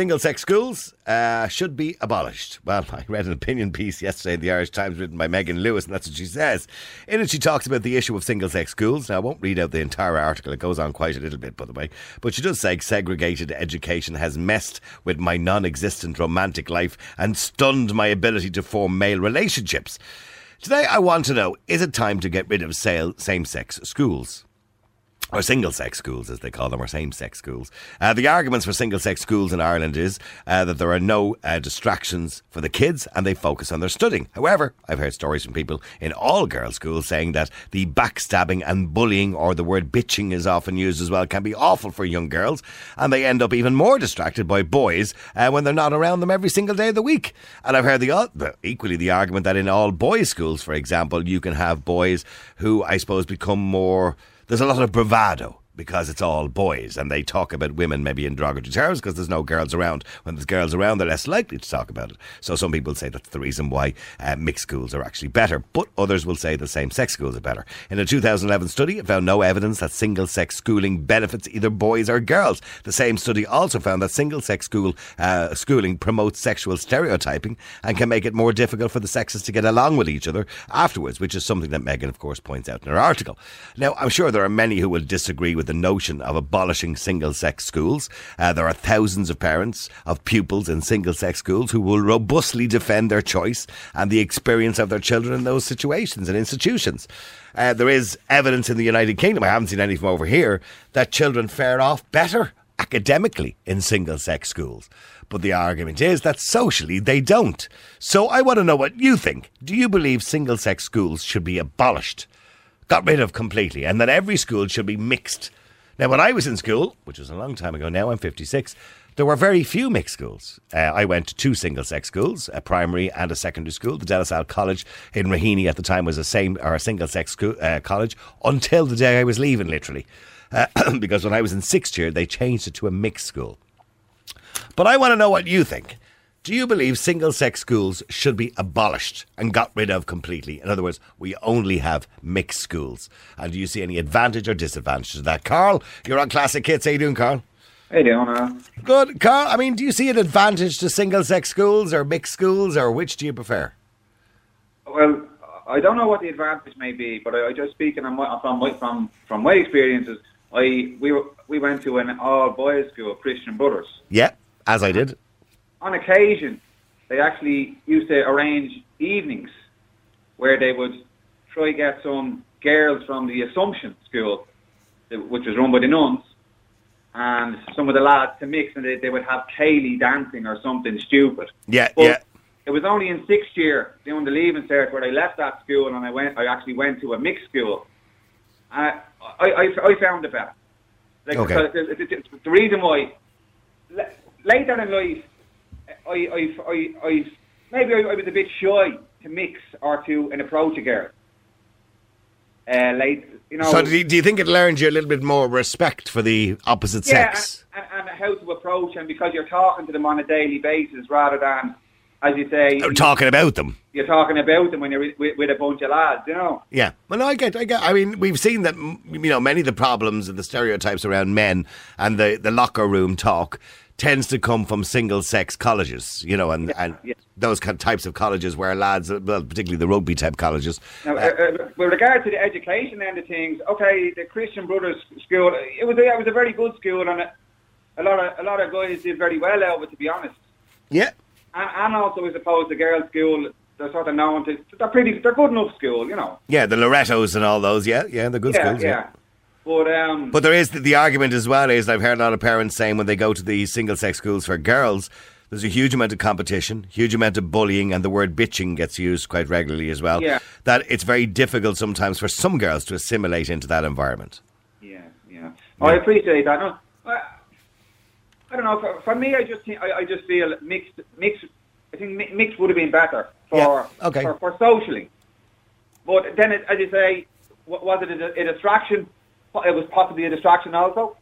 Single sex schools uh, should be abolished. Well, I read an opinion piece yesterday in the Irish Times written by Megan Lewis, and that's what she says. In it, she talks about the issue of single sex schools. Now, I won't read out the entire article, it goes on quite a little bit, by the way. But she does say segregated education has messed with my non existent romantic life and stunned my ability to form male relationships. Today, I want to know is it time to get rid of same sex schools? Or single sex schools, as they call them, or same sex schools. Uh, the arguments for single sex schools in Ireland is uh, that there are no uh, distractions for the kids and they focus on their studying. However, I've heard stories from people in all girls' schools saying that the backstabbing and bullying, or the word bitching is often used as well, can be awful for young girls and they end up even more distracted by boys uh, when they're not around them every single day of the week. And I've heard the equally the argument that in all boys' schools, for example, you can have boys who I suppose become more there's a lot of bravado because it's all boys and they talk about women maybe in derogatory terms because there's no girls around. When there's girls around, they're less likely to talk about it. So some people say that's the reason why uh, mixed schools are actually better, but others will say the same sex schools are better. In a 2011 study, it found no evidence that single sex schooling benefits either boys or girls. The same study also found that single sex school uh, schooling promotes sexual stereotyping and can make it more difficult for the sexes to get along with each other afterwards, which is something that Megan, of course, points out in her article. Now, I'm sure there are many who will disagree with the notion of abolishing single sex schools. Uh, there are thousands of parents of pupils in single sex schools who will robustly defend their choice and the experience of their children in those situations and institutions. Uh, there is evidence in the United Kingdom, I haven't seen any from over here, that children fare off better academically in single sex schools. But the argument is that socially they don't. So I want to know what you think. Do you believe single sex schools should be abolished? got rid of completely, and that every school should be mixed. Now, when I was in school, which was a long time ago now, I'm 56, there were very few mixed schools. Uh, I went to two single sex schools, a primary and a secondary school. The De La Salle College in Raheny at the time was a same or a single sex school, uh, college until the day I was leaving, literally. Uh, because when I was in sixth year, they changed it to a mixed school. But I want to know what you think. Do you believe single sex schools should be abolished and got rid of completely? In other words, we only have mixed schools. And do you see any advantage or disadvantage to that? Carl, you're on Classic Hits. How you doing, Carl? Hey, uh? Good. Carl, I mean, do you see an advantage to single sex schools or mixed schools, or which do you prefer? Well, I don't know what the advantage may be, but I, I just speaking from my, from from my experiences, I we were, we went to an all boys school, Christian Brothers. Yeah, as I did. On occasion, they actually used to arrange evenings where they would try get some girls from the Assumption School, which was run by the nuns, and some of the lads to mix, and they, they would have céilí dancing or something stupid. Yeah, But yeah. It was only in sixth year doing the leaving cert where I left that school and I went. I actually went to a mixed school. Uh, I, I I found it better. Like, Okay. the, the, the- the reason why la- later in life, I I I, I maybe I, I was a bit shy to mix or to an approach a girl. Uh, late, you know. So do you, do you think it learned you a little bit more respect for the opposite yeah, sex? and, and, and how to approach them because you're talking to them on a daily basis rather than, as you say, Or talking about them? you're talking about them when you're with, with a bunch of lads, you know. Yeah, well, no, I get, I get. I mean, we've seen that. You know, many of the problems and the stereotypes around men and the the locker room talk tends to come from single sex colleges. You know, and and yeah. those kind of types of colleges where lads, well, particularly the rugby type colleges. Now, uh, uh, with regard to the education end of things, okay, the Christian Brothers School, it was a, it was a very good school, and a, a lot of a lot of guys did very well out of it, to be honest. Yeah, And, and also, I suppose the girls' school, they're sort of known to, they're pretty, they're good enough school, you know. yeah, the Loretos and all those. Yeah, yeah, the good yeah, schools. yeah. But um, But there is the, the argument as well is I've heard a lot of parents saying when they go to the single sex schools for girls, there's a huge amount of competition, huge amount of bullying, and the word bitching gets used quite regularly as well. Yeah. That it's very difficult sometimes for some girls to assimilate into that environment. Yeah, yeah. I appreciate that. No, I, I don't know. For, for me, I just think I, I just feel mixed. Mixed. I think mixed would have been better for Yeah, okay. for, for socially. But then, it, as you say, was it a, a distraction? It was possibly a distraction also.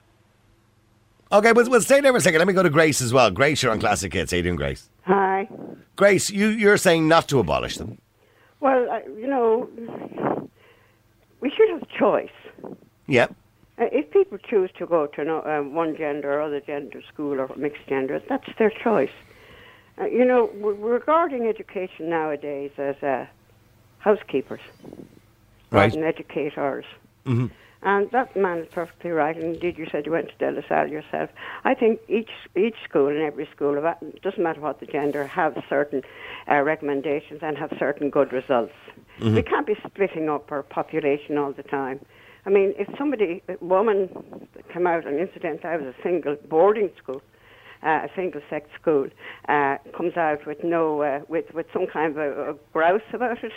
Okay, well, we'll stay there for a second. Let me go to Grace as well. Grace, you're on Classic Hits. How you doing, Grace? Hi. Grace, you, you're saying not to abolish them. Well, uh, you know, we should have choice. Yep. Uh, if people choose to go to no, um, one gender or other gender school or mixed gender, that's their choice. Uh, you know, we're regarding education nowadays as uh, housekeepers Right. rather than educators. hmm And that man is perfectly right. And indeed, you said you went to De La Salle yourself. I think each each school and every school, of doesn't matter what the gender, have certain uh, recommendations and have certain good results. We can't be splitting up our population all the time. I mean, if somebody, a woman came out, an incident, I was a single boarding school, uh, a single-sex school, uh, comes out with no, uh, with with some kind of a, a grouse about it,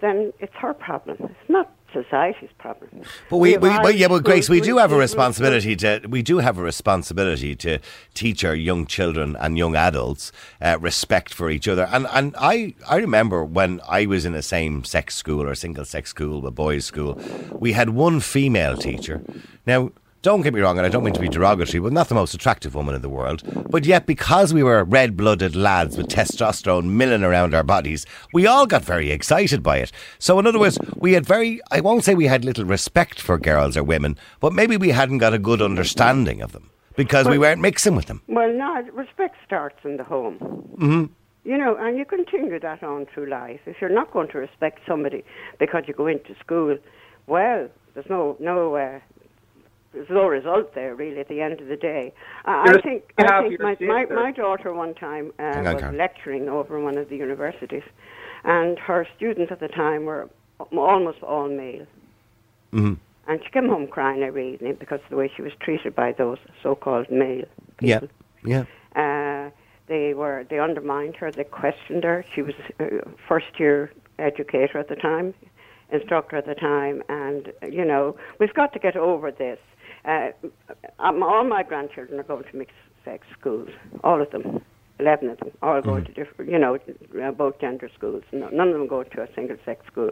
then it's her problem. It's not society's problem. But we, we, but yeah, but Grace, we do have a responsibility to we do have a responsibility to teach our young children and young adults uh, respect for each other. And and I I remember when I was in a same sex school or single sex school, a boys' school, we had one female teacher. Now. Don't get me wrong, and I don't mean to be derogatory, but not the most attractive woman in the world. But yet, because we were red blooded lads with testosterone milling around our bodies, we all got very excited by it. So, in other words, we had very, I won't say we had little respect for girls or women, but maybe we hadn't got a good understanding of them because we weren't mixing with them. Well, no, respect starts in the home. Mm-hmm. You know, and you continue that on through life. If you're not going to respect somebody because you go into school, well, there's no no uh, there's no result there really at the end of the day. Uh, I think I have think my, my my daughter one time uh, Hang on, was Karen. lecturing over one of the universities, and her students at the time were almost all male. Mhm. And she came home crying every evening because of the way she was treated by those so-called male Yeah, people. yeah. Uh, they were they undermined her. They questioned her. She was a first year educator at the time, instructor at the time, and you know we've got to get over this. Uh, um, all my grandchildren are going to mixed sex schools, all of them, eleven of them, all going to different, you know, uh, both gender schools. No, none of them go to a single sex school,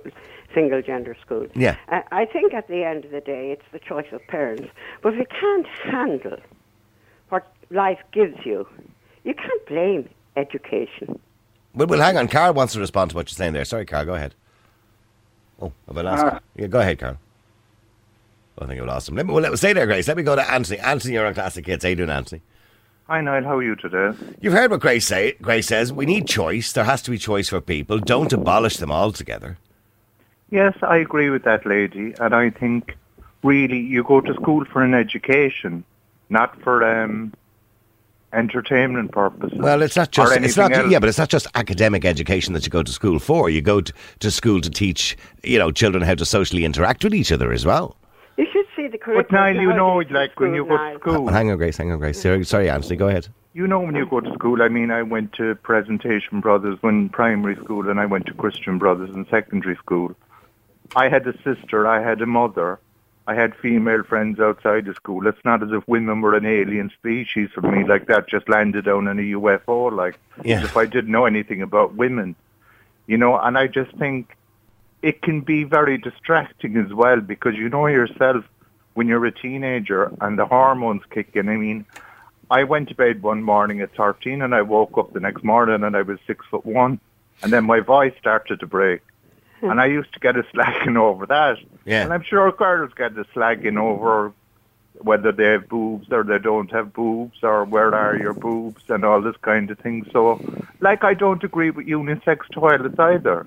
single gender school. Yeah. Uh, I think at the end of the day, it's the choice of parents. But if you can't handle what life gives you, you can't blame education. Well, well, hang on. Carl wants to respond to what you're saying there. Sorry, Carl, go ahead. Oh, have I lost Ah. him? Yeah, go ahead, Carl. I think I've lost him. Let me, well, let, stay there, Grace. Let me go to Anthony. Anthony, you're on Classic Hits. How you doing, Anthony? Hi, Niall. How are you today? You've heard what Grace say. Grace says we need choice. There has to be choice for people. Don't abolish them altogether. Yes, I agree with that lady, and I think really you go to school for an education, not for um, entertainment purposes. Well, it's not just it's not else. yeah, but it's not just academic education that you go to school for. You go to, to school to teach you know children how to socially interact with each other as well. You should see the curriculum. But Niall, you know, nowadays in like when you school, go to school, Well, hang on, Grace. Hang on, Grace. Sorry, sorry, Anthony. Go ahead. you know when you go to school. I mean, I went to Presentation Brothers when primary school, and I went to Christian Brothers in secondary school. I had a sister. I had a mother. I had female friends outside the school. It's not as if women were an alien species for me, like that just landed down in a UFO, like Yeah. as if I didn't know anything about women. You know, and I just think it can be very distracting as well because you know yourself when you're a teenager and the hormones kick in. I mean, I went to bed one morning at 13 and I woke up the next morning and I was six foot one. And then my voice started to break. Hmm. And I used to get a slagging over that. Yeah. And I'm sure girls get a slagging over whether they have boobs or they don't have boobs or where are your boobs and all this kind of thing. So, like, I don't agree with unisex toilets either.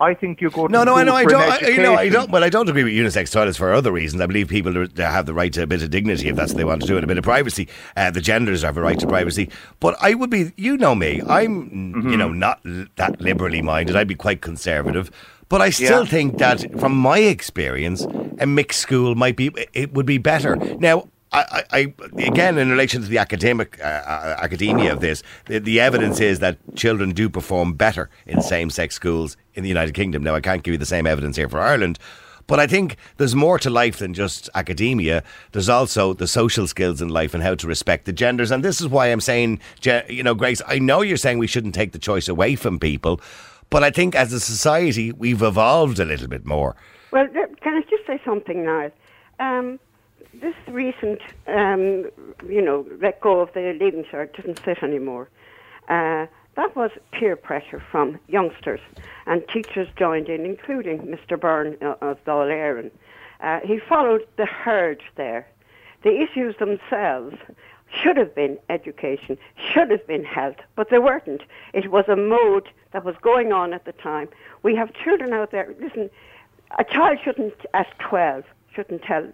I think you go to No, no, I know, I don't. I, you know, I don't. Well, I don't agree with unisex toilets for other reasons. I believe people are- have the right to a bit of dignity if that's what they want to do, and a bit of privacy. Uh, the genders have a right to privacy. But I would be, you know me, I'm, you know, not that liberally minded. I'd be quite conservative. But I still Yeah. think that, from my experience, a mixed school might be, it would be better. Now, I, I, again, in relation to the academic uh, uh, academia of this, the, the evidence is that children do perform better in same-sex schools in the United Kingdom. Now, I can't give you the same evidence here for Ireland, but I think there's more to life than just academia. There's also the social skills in life and how to respect the genders. And this is why I'm saying, you know, Grace, I know you're saying we shouldn't take the choice away from people, but I think as a society we've evolved a little bit more. Well, can I just say something now? Um, this recent, um, you know, let go of the leaving cert doesn't sit anymore. Uh, that was peer pressure from youngsters, and teachers joined in, including Mr. Byrne uh, of Dáil Éireann. Uh, he followed the herd there. The issues themselves should have been education, should have been health, but they weren't. It was a mode that was going on at the time. We have children out there. Listen, a child shouldn't, at 12, shouldn't tell.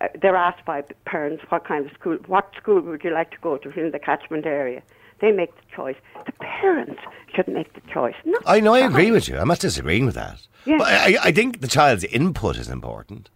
Uh, they're asked by parents what kind of school, what school would you like to go to in the catchment area. They make the choice. The parents should make the choice. Not I know, I agree with you. I'm not disagreeing with that. Yeah. But I, I think the child's input is important.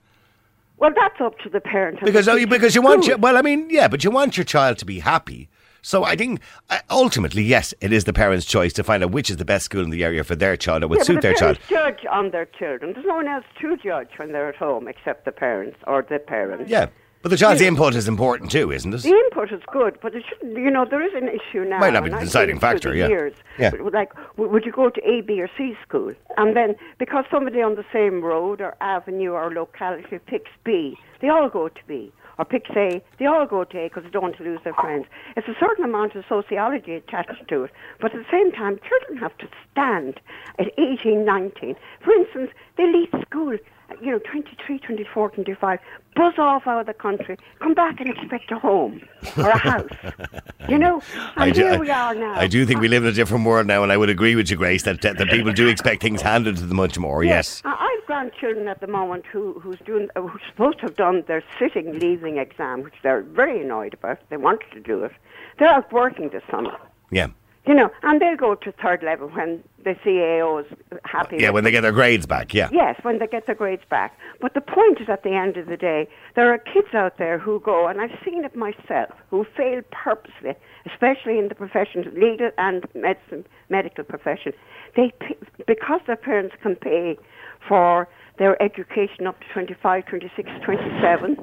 Well, that's up to the parent. Because the oh, because you want your, well, I mean, yeah, but you want your child to be happy. So I think uh, ultimately, yes, it is the parents' choice to find out which is the best school in the area for their child or would yeah, suit but their child. parents judge on their children. There's no one else to judge when they're at home except the parents or the parents. Yeah, but the child's input is important too, isn't it? The input is good, but it shouldn't. You know, there is an issue now. Might not be the deciding seen it through factor, yeah. Years, Yeah. Like, would you go to A, B, or C school, and then because somebody on the same road or avenue or locality picks B, they all go to B. Or picks A, they all go to A because they don't want to lose their friends. It's a certain amount of sociology attached to it, but at the same time, children have to stand at 18, 19. For instance, they leave school you know, 23, 24, 25, buzz off out of the country, come back and expect a home or a house. you know, and do, here I- we are now. I do think we live in a different world now, and I would agree with you, Grace, that, that, that people do expect things handed to them much more. Yes. I I have grandchildren at the moment who who's doing uh, who's supposed to have done their sitting leaving exam, which they're very annoyed about. They wanted to do it. They're out working this summer. Yeah. You know, and they'll go to third level when the CAO is happy. Yeah, with when they get their grades back. Yeah. Yes, when they get their grades back. But the point is, at the end of the day, there are kids out there who go, and I've seen it myself, who fail purposely, especially in the professions, legal and medicine, medical profession. They, p- because their parents can pay for their education up to 25, 26, 27,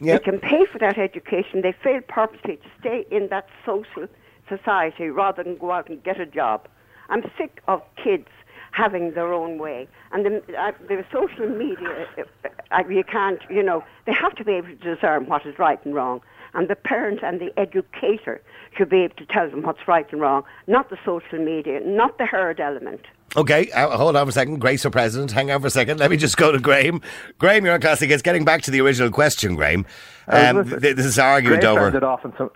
Yep. they can pay for that education. They fail purposely to stay in that social society rather than go out and get a job. I'm sick of kids having their own way. And the, uh, the social media, uh, uh, you can't, you know, they have to be able to discern what is right and wrong. And the parent and the educator should be able to tell them what's right and wrong, not the social media, not the herd element. Okay, uh, hold on for a second. Grace for president. Hang on for a second. Let me just go to Graham. Graham, you're on Classic. It's getting back to the original question, Graham. Um, listen, th- this is argument Grace over. ended off on some, on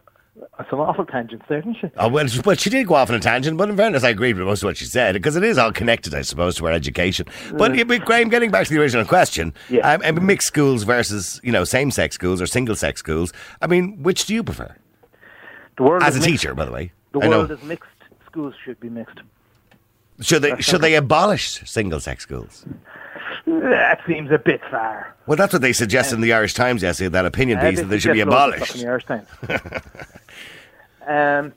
some awful tangents there, didn't she? Oh, well, she- well, she did go off on a tangent, but in fairness, I agreed with most of what she said because it is all connected, I suppose, to our education. But, yeah, but Graham, getting back to the original question, Yeah. um, mixed schools versus you know same-sex schools or single-sex schools. I mean, which do you prefer The world as a mixed. teacher? By the way, The I know. world is mixed. Schools should be mixed. should they should they abolish single-sex schools? That seems a bit far. Well, that's what they suggested in the Irish Times yesterday. That opinion piece that they should be gets loads of stuff abolished. in the Irish Times. um,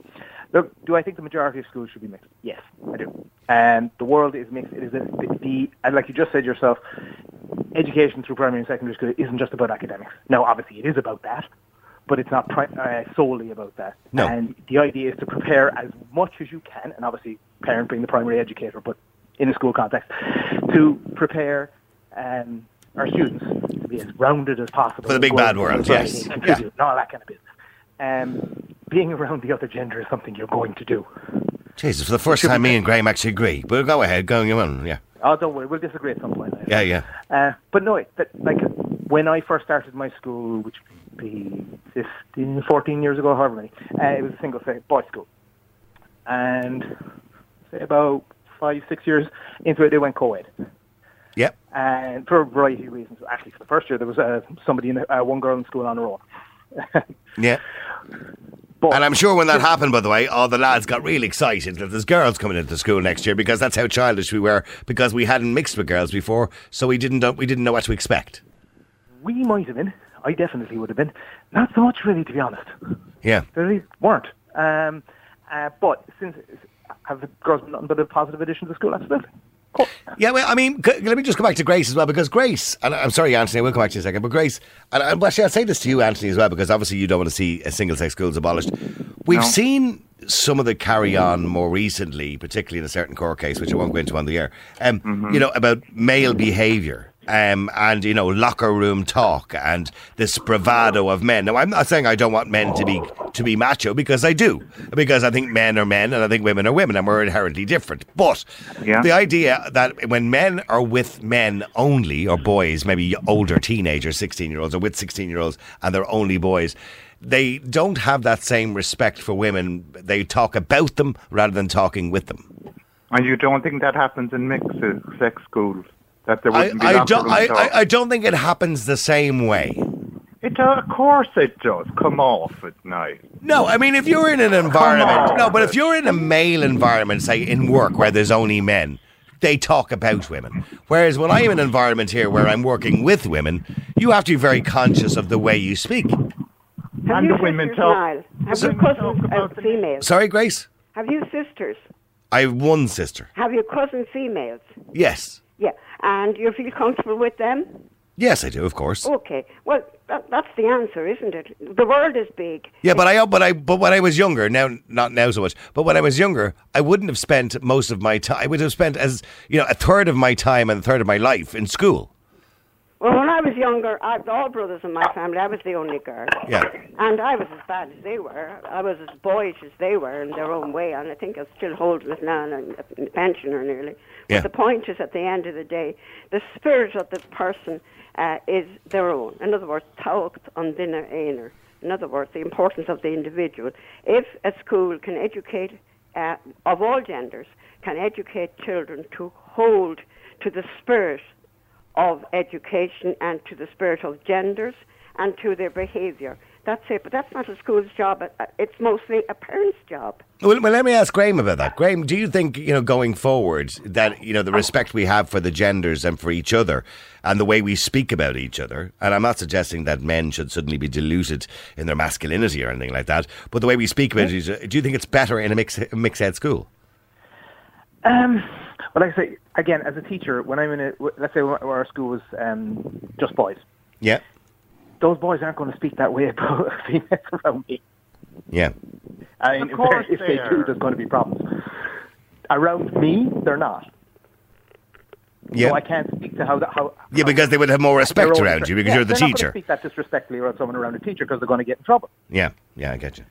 look, do I think the majority of schools should be mixed? Yes, I do. And the world is mixed. It is a, the, the and like you just said yourself, education through primary and secondary school isn't just about academics. Now, obviously, it is about that, but it's not pri- uh, solely about that. No. And the idea is to prepare as much as you can, and obviously, parent being the primary educator, but in a school context, to prepare um, our students to be as rounded as possible. For the big bad world, yes. and contribute, and all that kind of business. Um, being around the other gender is something you're going to do. Jesus, for the first time, me and Graham actually agree. But go ahead, go on. Yeah, Oh, don't worry, we'll disagree at some point. yeah, yeah. Uh, but no, that, like when I first started my school, which would be 15, 14 years ago, however many, uh, it was a single boys' school. And say about five, six years into it, they went co-ed. Yep. And for a variety of reasons. Actually, for the first year, there was uh, somebody in the, uh, one girl in school on her own. Yeah. But And I'm sure when that happened, by the way, all the lads got really excited that there's girls coming into school next year because that's how childish we were because we hadn't mixed with girls before, so we didn't know, we didn't know what to expect. we might have been. I definitely would have been. Not so much, really, to be honest. Yeah. They really weren't. Um, uh, but since have the girls been nothing but a positive addition to the school? Absolutely. Yeah, well, I mean, c- let me just go back to Grace as well, because Grace, and I'm sorry, Anthony, we'll come back to you in a second, but Grace, and, and actually, I'll say this to you, Anthony, as well, because obviously you don't want to see single sex schools abolished. We've No. seen some of the carry on more recently, particularly in a certain court case, which I won't go into on the air, um, you know, about male behaviour um, and you know locker room talk and this bravado of men. Now, I'm not saying I don't want men to be to be macho because I do, because I think men are men and I think women are women, and we're inherently different. But Yeah. the idea that when men are with men only, or boys, maybe older teenagers, sixteen year olds, are with sixteen year olds, and they're only boys. They don't have that same respect for women. They talk about them rather than talking with them. And you don't think that happens in mixed sex schools? That there I, wouldn't be I locker don't. I. I, I don't think it happens the same way. It does, of course it does. Come off at night. No, I mean if you're in an environment, no, but if you're in a male environment, say in work where there's only men, they talk about women. Whereas when I'm in an environment here where I'm working with women, you have to be very conscious of the way you speak. Have And you the women talk- Niall? Have So- you cousins uh, females? Sorry, Grace. Have you sisters? I have one sister. Have you cousin females? Yes, Yeah. And you feel comfortable with them? yes, I do, of course. Okay. Well, that, that's the answer, isn't it? The world is big. Yeah, but I, but I, but when I was younger, now not now so much, but when I was younger, I wouldn't have spent most of my time. I would have spent as you know a third of my time and a third of my life in school. Well, when I was younger, I had all brothers in my family. I was the only girl. Yeah. And I was as bad as they were. I was as boyish as they were in their own way, and I think I still hold it now, and I'm a pensioner nearly. Yeah. But the point is, at the end of the day, the spirit of the person uh, is their own. In other words, tábhacht an duine aonair. In other words, the importance of the individual. If a school can educate, uh, of all genders, can educate children to hold to the spirit of education and to the spirit of genders and to their behaviour. That's it. But that's not a school's job. Uh, It's mostly a parent's job. Well, well, let me ask Graham about that. Graham, do you think you know going forward that you know the respect we have for the genders and for each other and the way we speak about each other? And I'm not suggesting that men should suddenly be diluted in their masculinity or anything like that, but the way we speak about each other, do you think it's better in a mix mixed ed school? Um, well, like I say, again, as a teacher, when I'm in a, let's say where our school was um, just boys, Yeah, those boys aren't going to speak that way about females around me. yeah. I mean, Of course if they they do, are. there's going to be problems. Around me, they're not. Yeah. So I can't speak to how that, how. Yeah, because they would have more respect own around you because yeah, you're the they're not teacher. going to speak that disrespectfully around someone around a teacher because they're going to get in trouble. Yeah, yeah, I get you.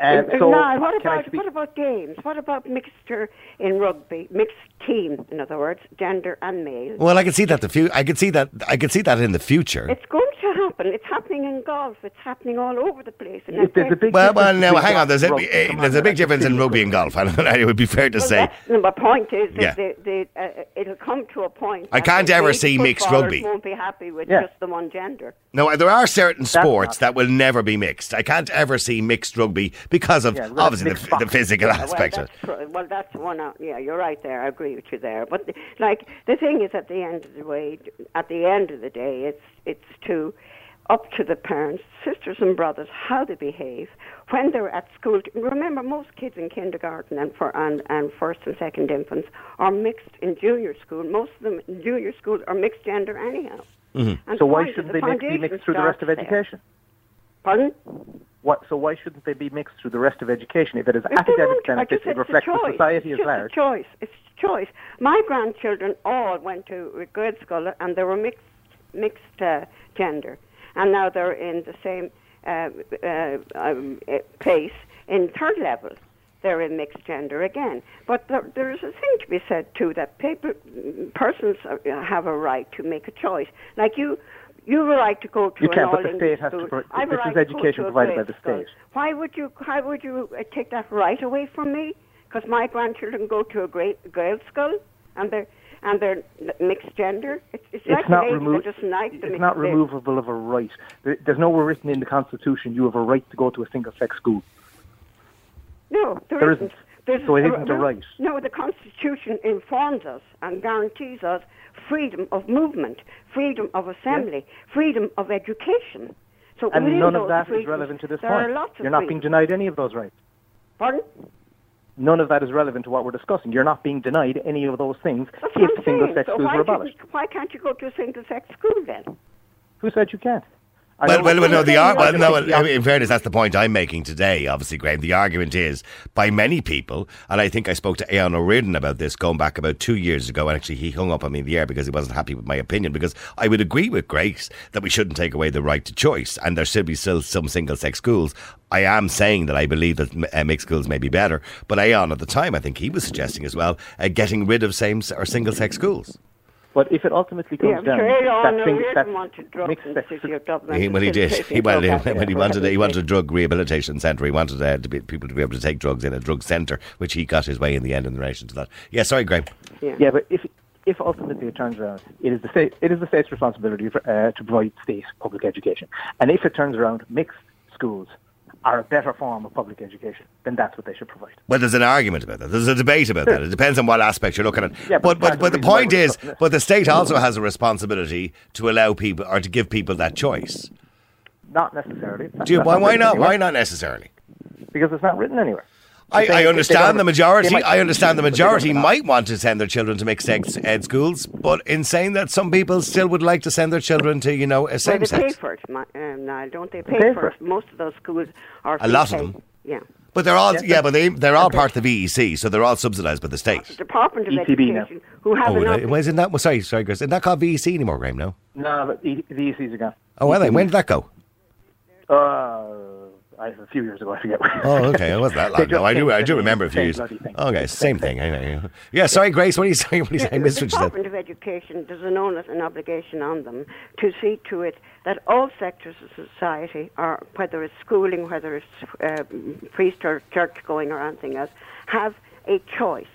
And so, now, what about what about games? What about mixture in rugby? Mixed team, in other words, gender and male. Well, I can see that the fu- I could see that I could see that in the future. It's going to happen. It's happening in golf. It's happening all over the place. And If there's a big well, well, now hang on. There's a and rugby. eh, there's a big difference in rugby and golf. I it would be fair to Well, say. that's- no, my point is that Yeah. the, the, uh, it'll come to a point. I can't ever see mixed rugby. Won't be happy with Yeah. just the one gender. No, there are certain sports not- that will never be mixed. I can't ever see mixed rugby because of Yeah, well, obviously the, the boxing. physical Yeah, aspect well, of that's it. true. Well, that's one. Out, yeah, you're right there. I agree with you there. But like the thing is, at the end of the way, at the end of the day, it's it's to up to the parents, sisters and brothers, how they behave when they're at school. Remember, most kids in kindergarten and for and, and first and second infants are mixed in junior school. Most of them in junior school are mixed gender anyhow. Mm-hmm. And So why shouldn't the they mix, be mixed through the rest of starts there. education? Pardon? What, so why shouldn't they be mixed through the rest of education? If it is they academic want to, I benefits, it reflects the society it's as large. a choice. It's a choice. My grandchildren all went to a grade school and they were mixed mixed uh, gender, and now they're in the same uh, uh, um, uh, place in third level. They're in mixed gender again, but there, there is a thing to be said too that people, persons uh, have a right to make a choice. Like you, you have a right to go to You an can't, but the state has to school. pro- have a this is right to go education provided by the school. state. Why would you? Why would you uh, take that right away from me? Because my grandchildren go to a great girls' school and they're and they're mixed gender. It's, it's, like It's not, a remo- like it's not gender. removable of a right. There- There's nowhere written in the Constitution you have a right to go to a single-sex school. No, there There isn't. isn't. There's So it isn't a right. No, the Constitution informs us and guarantees us freedom of movement, freedom of assembly, freedom of education. So And none of that is relevant to this point. Are lots of You're not being denied any of those rights. Pardon? None of that is relevant to what we're discussing. You're not being denied any of those things That's if single-sex So schools were abolished. why can't you go to a single-sex school then? Who said you can't? Well, well, well, no, the ar- well, no, well, in fairness, that's the point I'm making today, obviously, Graham. The argument is by many people, and I think I spoke to Aodhán O'Riordan about this going back about two years ago, and actually he hung up on me in the air because he wasn't happy with my opinion, because I would agree with Grace that we shouldn't take away the right to choice, and there should be still some single-sex schools. I am saying that I believe that uh, mixed schools may be better, but Aodhán at the time, I think he was suggesting as well, uh, getting rid of same or single-sex schools. But if it ultimately comes Yeah, down, sure Aodhán that thing, O'Riordan that wanted drugs mixed in the city of Dublin. He, well, he did. He, well, he, when he wanted, a, he wanted a drug rehabilitation centre. He wanted uh, to be, people to be able to take drugs in a drug centre, which he got his way in the end in relation to that. Yeah, sorry, Graham. Yeah, but if if ultimately it turns around, it is the state it is the state's responsibility for, uh, to provide state public education. And if it turns around, mixed schools are a better form of public education, then that's what they should provide. Well, there's an argument about that. There's a debate about that. It depends on what aspect you're looking at. Yeah, but but but, but the point is, but the state also has a responsibility to allow people or to give people that choice. Not necessarily. Do you, That's why, why not? anywhere, Why not necessarily? Because it's not written anywhere. I, I understand the majority. might- I understand the but they don't majority might want to send their children to mixed sex ed schools, but in saying that, some people still would like to send their children to, you know, a Well, same they pay sex. for it, Ma- um, Niall, don't they? Pay, pay for for it. Most of those schools are. A lot of them. Yeah. But they're all, Yeah, yeah, but they they're all part of the VEC, so they're all subsidised by the The state. Department of ETB now. Education, who have Oh, an well, obli- isn't that? Well, sorry, sorry, Chris. Isn't that called VEC anymore, Graham? No. No, but the, the ECs are gone. Oh, well, then when did that go? Uh, I, a few years ago, I forget. Oh, okay. It wasn't that long just ago. I do, I do remember a few Same years. bloody thing. Okay, it's same thing. Anyway. Yeah, sorry, Grace. What are you saying? What are you saying? I missed the what you. Department of Education, there's an onus and obligation on them to see to it that all sectors of society, or whether it's schooling, whether it's uh, priest or church going or anything else, have a choice.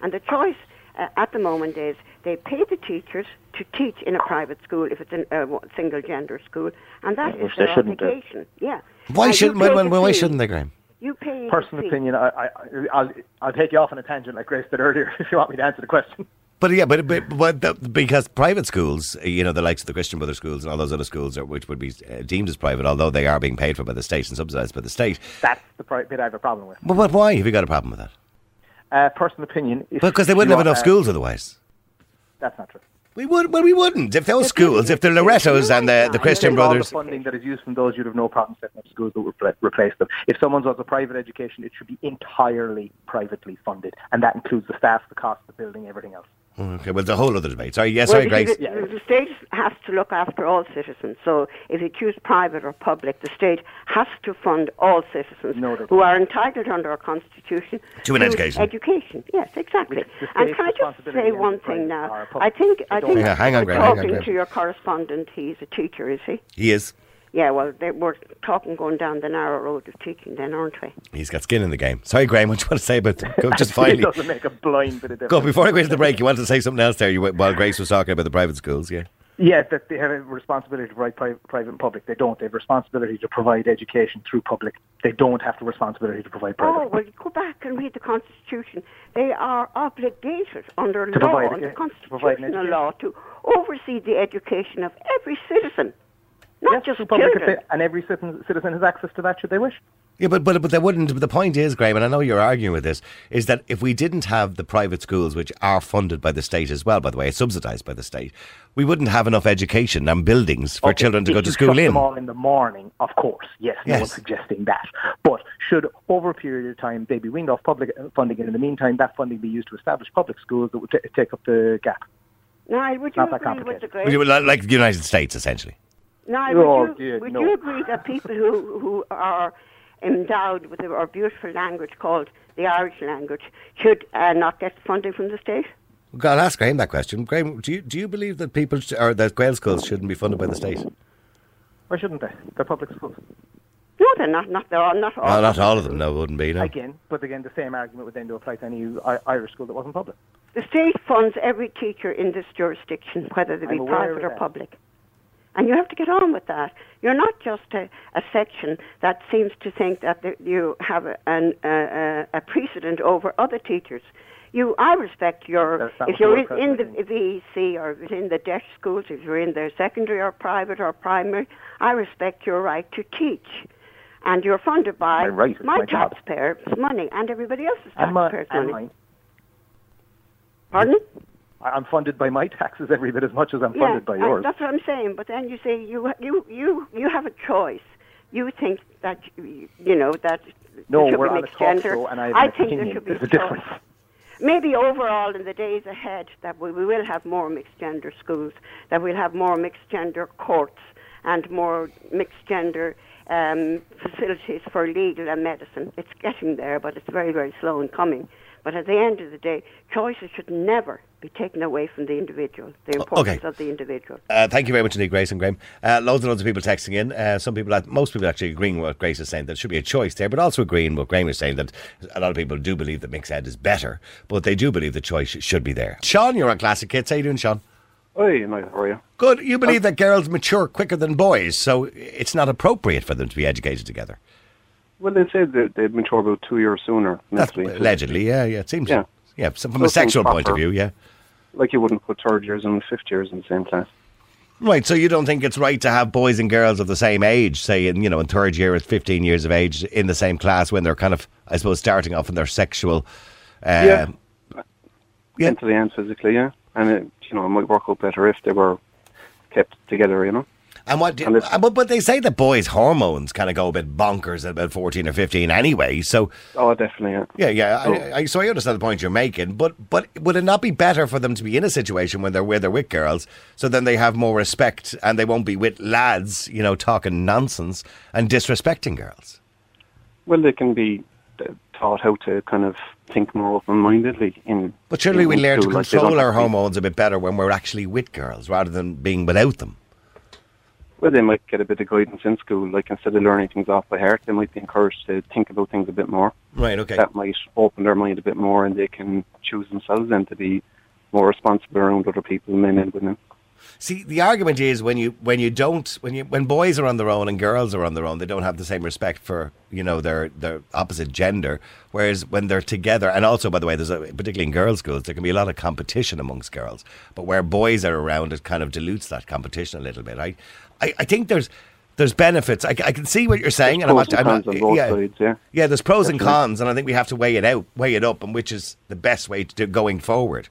And the choice uh, at the moment is they pay the teachers to teach in a private school if it's a uh, single gender school, and that is Which they their shouldn't do. obligation. Yeah. Why And you shouldn't? pay Well, well, why fee. shouldn't they, Graham? You pay Personal fee. opinion, I, I, I'll, I'll take you off on a tangent like Grace did earlier if you want me to answer the question. But yeah, but, but, but the, because private schools, you know, the likes of the Christian Brothers schools and all those other schools, are, which would be uh, deemed as private, although they are being paid for by the state and subsidised by the state. That's the pri- bit I have a problem with. But, but why have you got a problem with that? Uh, personal opinion. Because they wouldn't have enough uh, schools otherwise. That's not true. We would. Well, we wouldn't if those schools, if the Loretos and the, the Christian Brothers. the funding that is used from those, you'd have no problem setting up schools that would repla- replace them. If someone wants a private education, it should be entirely privately funded, and that includes the staff, the cost, the building, everything else. Okay, well, it's a whole other debate. Sorry, yes, Well, sorry, Grace. The, the state has to look after all citizens. So if you choose private or public, the state has to fund all citizens No, who are entitled under our constitution To an education. Education, yes, exactly. And can I just say one thing now? I think I don't think Hang on, hang on, hang on, talking to your correspondent, he's a teacher, is he? He is. Yeah, well, they, we're talking going down the narrow road of teaching, then, aren't we? He's got skin in the game. Sorry, Graham. What do you want to say about go, just it finally? doesn't make a blind bit of difference. Go before I go into the break. You wanted to say something else there? You while Grace was talking about the private schools. Yeah. Yeah, that they have a responsibility to provide pri- private and public. They don't. They have a responsibility to provide education through public. They don't have the responsibility to provide private. Oh, well, go back and read the Constitution. They are obligated under To law, provide under a- to provide an constitutional education. law, to oversee the education of every citizen, not Yes, just through public children. and every citizen, citizen has access to that should they wish. Yeah, but but but they wouldn't. But The point is, Graham, and I know you're arguing with this, is that if we didn't have the private schools, which are funded by the state as well, by the way, subsidised by the state, we wouldn't have enough education and buildings for Okay, children to go to school in. them all in the morning, of course. Yes, no Yes. one's suggesting that. But should, over a period of time, they be weaned off public uh, funding, and in the meantime, that funding be used to establish public schools that would t- take up the gap? Niall, would you Not agree with the complicated. great? Would like like the United States, essentially. Niall, Oh, would, you, dear, would no. you agree that people who, who are endowed with a, our beautiful language called the Irish language should uh, not get funding from the state? I'll ask Graham that question. Graham, do you do you believe that people sh- or that Gael schools shouldn't be funded by the state? Why shouldn't they? They're public schools. No, they're not. Not they're all, not all. Well, not all of them. No, wouldn't be. No. Again, but again, the same argument would then apply to any I- Irish school that wasn't public. The state funds every teacher in this jurisdiction, whether they be private or that. public. And you have to get on with that. You're not just a, a section that seems to think that the, you have a, an, uh, a precedent over other teachers. You, I respect your. If you're in, in the VEC or in the deaf schools, if you're in the secondary or private or primary, I respect your right to teach. And you're funded by My right, my, my taxpayers' money and everybody else's taxpayers' money. Pardon? I- I'm funded by my taxes every bit as much as I'm Yeah, funded by yours. that's what I'm saying. But then you say you you you you have a choice. You think that you you know that No, there should we're be on a gender. show, and I have I think opinion. there should be There's a choice. difference. Maybe overall in the days ahead that we, we will have more mixed gender schools, that we'll have more mixed gender courts and more mixed gender um, facilities for legal and medicine. It's getting there, but it's very, very slow in coming. But at the end of the day, choices should never be taken away from the individual, the importance okay. of the individual. Uh, thank you very much indeed, Grace and Graham. Uh, loads and loads of people texting in. Uh, some people, most people actually agreeing with what Grace is saying, that there should be a choice there, but also agreeing with what Graham is saying that a lot of people do believe that mixed ed is better, but they do believe the choice should be there. Sean, you're on Classic Hits. How you doing, Sean? Hey, Mike, how are you? Good. You believe that girls mature quicker than boys, so it's not appropriate for them to be educated together. Well, they said that they'd mature about two years sooner That's allegedly, yeah, yeah. It seems, yeah. Yeah. so from a sexual point of view, yeah. Like you wouldn't put third years and fifth years in the same class. Right, so you don't think it's right to have boys and girls of the same age, say in you know in third year at fifteen years of age, in the same class when they're kind of, I suppose, starting off in their sexual. Uh, Yeah. Yeah. Mentally and physically, yeah. And it, you know, it might work out better if they were kept together, you know. And what? Do, And but but they say that boys' hormones kind of go a bit bonkers at about fourteen or fifteen anyway. So Oh, definitely, yeah. yeah, yeah. Oh. I, I, so I understand the point you're making, but but would it not be better for them to be in a situation when they're where they're with girls, so then they have more respect and they won't be with lads, you know, talking nonsense and disrespecting girls. Well, they can be uh, taught how to kind of think more open-mindedly in. But surely in we learn to school, like control our have to be- hormones a bit better when we're actually with girls rather than being without them. Well, they might get a bit of guidance in school. Like instead of learning things off by heart, they might be encouraged to think about things a bit more. Right. Okay. That might open their mind a bit more, and they can choose themselves then to be more responsible around other people, men and women. See, the argument is when you when you don't when you when boys are on their own and girls are on their own, they don't have the same respect for you know their their opposite gender. Whereas when they're together, and also by the way, there's a, particularly in girls' schools, there can be a lot of competition amongst girls. But where boys are around, it kind of dilutes that competition a little bit. I I, I think there's there's benefits. I, I can see what you're saying, There's and I'm not, I'm not cons on both yeah, sides, yeah. yeah. There's pros and cons, and I think we have to weigh it out, weigh it up, and which is the best way to do going forward.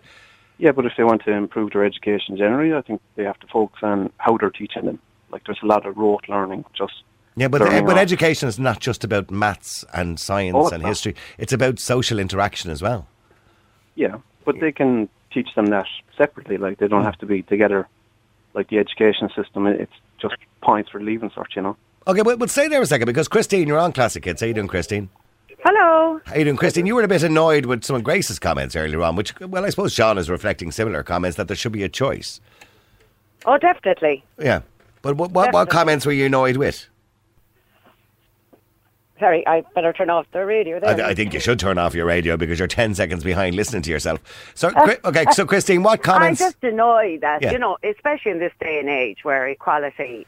Yeah, but if they want to improve their education generally, I think they have to focus on how they're teaching them. Like there's a lot of rote learning, just Yeah, but but education is not just about maths and science Oh, and not. history. It's about social interaction as well. Yeah, but they can teach them that separately. Like they don't mm. have to be together. Like the education system, it's just points for leaving cert, you know. Okay, but, but stay there a second because Christine, you're on Classic Hits. How you doing, Christine? Hello. How you doing, Christine? You were a bit annoyed with some of Grace's comments earlier on, which, well, I suppose Sean is reflecting similar comments that there should be a choice. Oh, definitely. Yeah. But what, what, what comments were you annoyed with? Sorry, I better turn off the radio there. I, I think you should turn off your radio because you're 10 seconds behind listening to yourself. So, okay, so Christine, what comments? I'm just annoyed that, Yeah. you know, especially in this day and age where equality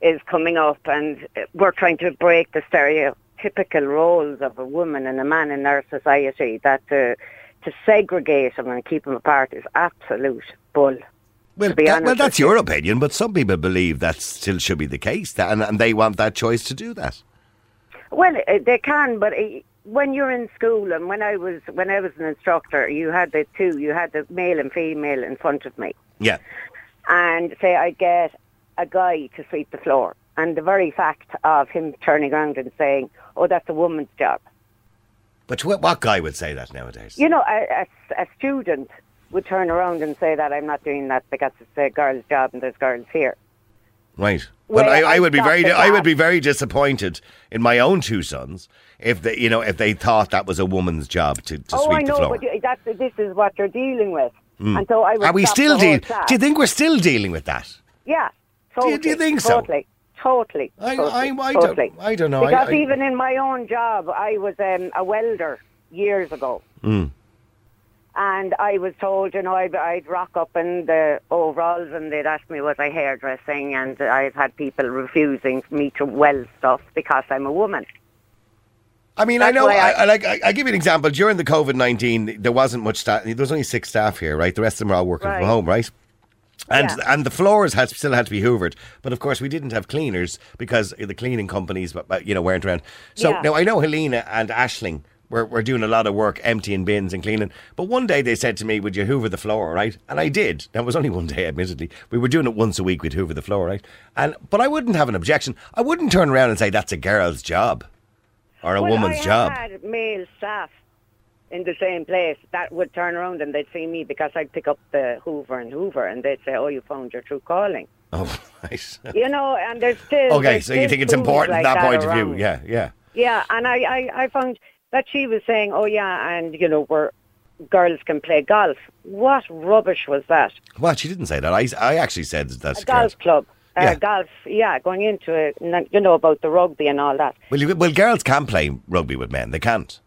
is coming up and we're trying to break the stereotypical roles of a woman and a man in our society, that uh, to segregate them and keep them apart is absolute bull. Well, to be that- honest well, that's you. your opinion, but some people believe that still should be the case, that, and, and they want that choice to do that. Well, uh, they can, but uh, when you're in school and when I was when I was an instructor, you had the two, you had the male and female in front of me. Yeah. and say I get a guy to sweep the floor, and the very fact of him turning around and saying, "Oh, that's a woman's job," But what, guy would say that nowadays? you know, a, a, a student would turn around and say that I'm not doing that because it's a girl's job and there's girls here. Right. Well, Well, I, I would be very, I would be very disappointed in my own two sons if they, you know, if they thought that was a woman's job to, to oh, sweep I know, the floor. but that's this is what you're dealing with, hmm. and so I would Are we still dealing? Do you think we're still dealing with that? Yeah, Do you- do you think so? Totally, totally. I- totally, I- I totally. don't- I don't know. Because I- even in my own job, I was um, a welder years ago. Mm. And I was told, you know, I'd, I'd rock up in the overalls and they'd ask me was I hairdressing and I've had people refusing me to weld stuff because I'm a woman. I mean, I know. I, I- I like. I, I give you an example. During the COVID nineteen, there wasn't much staff. There was only six staff here, right? The rest of them are all working Right. from home, right? And Yeah. and the floors had still had to be hoovered, but of course we didn't have cleaners because the cleaning companies, but- but, you know, weren't around. So Yeah. now I know Helena and Ashling we're, we're doing a lot of work emptying bins and cleaning. But one day they said to me, Would you hoover the floor, right? And I did. That was only one day, admittedly. We were doing it once a week, we'd hoover the floor, right? And But I wouldn't have an objection. I wouldn't turn around and say that's a girl's job or a well, woman's I job. had male staff in the same place that would turn around and they'd see me because I'd pick up the Hoover and Hoover and they'd say, "Oh, you found your true calling." Oh, right. You know, and there's still Okay, there's so you think it's important like from that, point of view? Yeah, yeah. Yeah, and I, I, I found that she was saying, "Oh yeah," and you know, where girls can play golf. What rubbish was that? Well, she didn't say that. I, I actually said that's A golf club. Uh, Yeah. Golf, yeah, going into it, you know, about the rugby and all that. Well, you, well, girls can play rugby with men. They can't.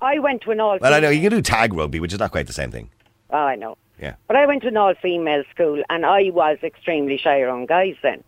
I went to an all. Well, I know you can do tag rugby, which is not quite the same thing. Oh, I know. Yeah. But I went to an all-female school, and I was extremely shy around guys then.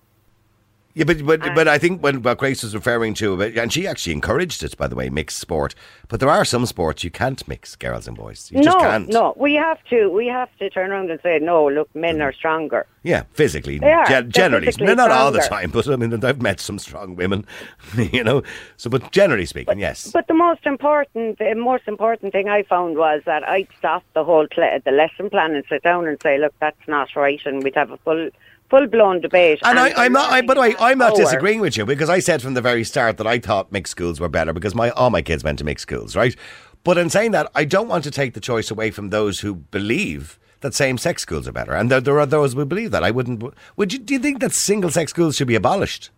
Yeah, but but, but I think when what Grace was referring to, but- and she actually encouraged it, by the way, mixed sport. But there are some sports you can't mix girls and boys. You no, just can't. no, we have to. We have to turn around and say, no. Look, men mm. are stronger. Yeah, physically. They are. Ge- generally, physically not all the time, but I mean, I've met some strong women, you know. So, but generally speaking, yes. But the most important, the most important thing I found was that I'd stop the whole cl- the lesson plan and sit down and say, look, that's not right, and we'd have a full full blown debate. And I, I'm not. I, by the way, I'm not disagreeing with you because I said from the very start that I thought mixed schools were better because my all my kids went to mixed schools, right? But in saying that, I don't want to take the choice away from those who believe that same-sex schools are better, and there, there are those who believe that. I wouldn't. Would you? Do you think that single-sex schools should be abolished?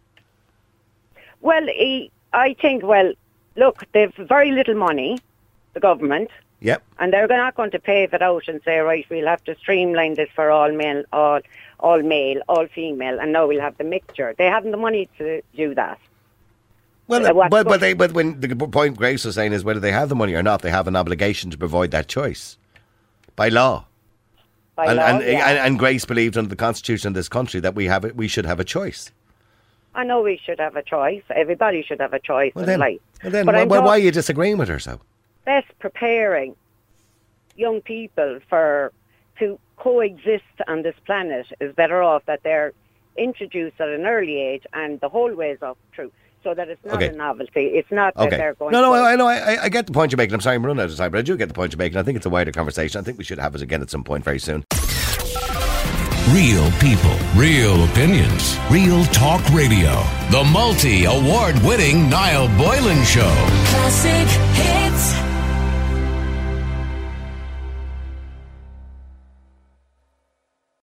Well, I, I think, well, look, they've very little money, the government, Yep. and they're not going to pave it out and say, right, we'll have to streamline this for all male, all, all male, all female, and now we'll have the mixture. They haven't the money to do that. Well, Uh, but, but, they, but when the point Grace was saying is whether they have the money or not, they have an obligation to provide that choice by law. By and, law, and, yeah. and, and Grace believed under the constitution of this country that we have it, we should have a choice. I know we should have a choice. Everybody should have a choice Well in then, life. well then But why, why, why are you disagreeing with her so? Best preparing young people for to coexist on this planet is better off that they're introduced at an early age and the whole ways up through so that it's not Okay. a novelty. It's not that they're going No, no, to I, I know. I, I get the point you're making. I'm sorry I'm running out of time, but I do get the point you're making. I think it's a wider conversation. I think we should have it again at some point very soon. Real people, real opinions, real talk radio. The multi award winning Niall Boylan Show. Classic hits.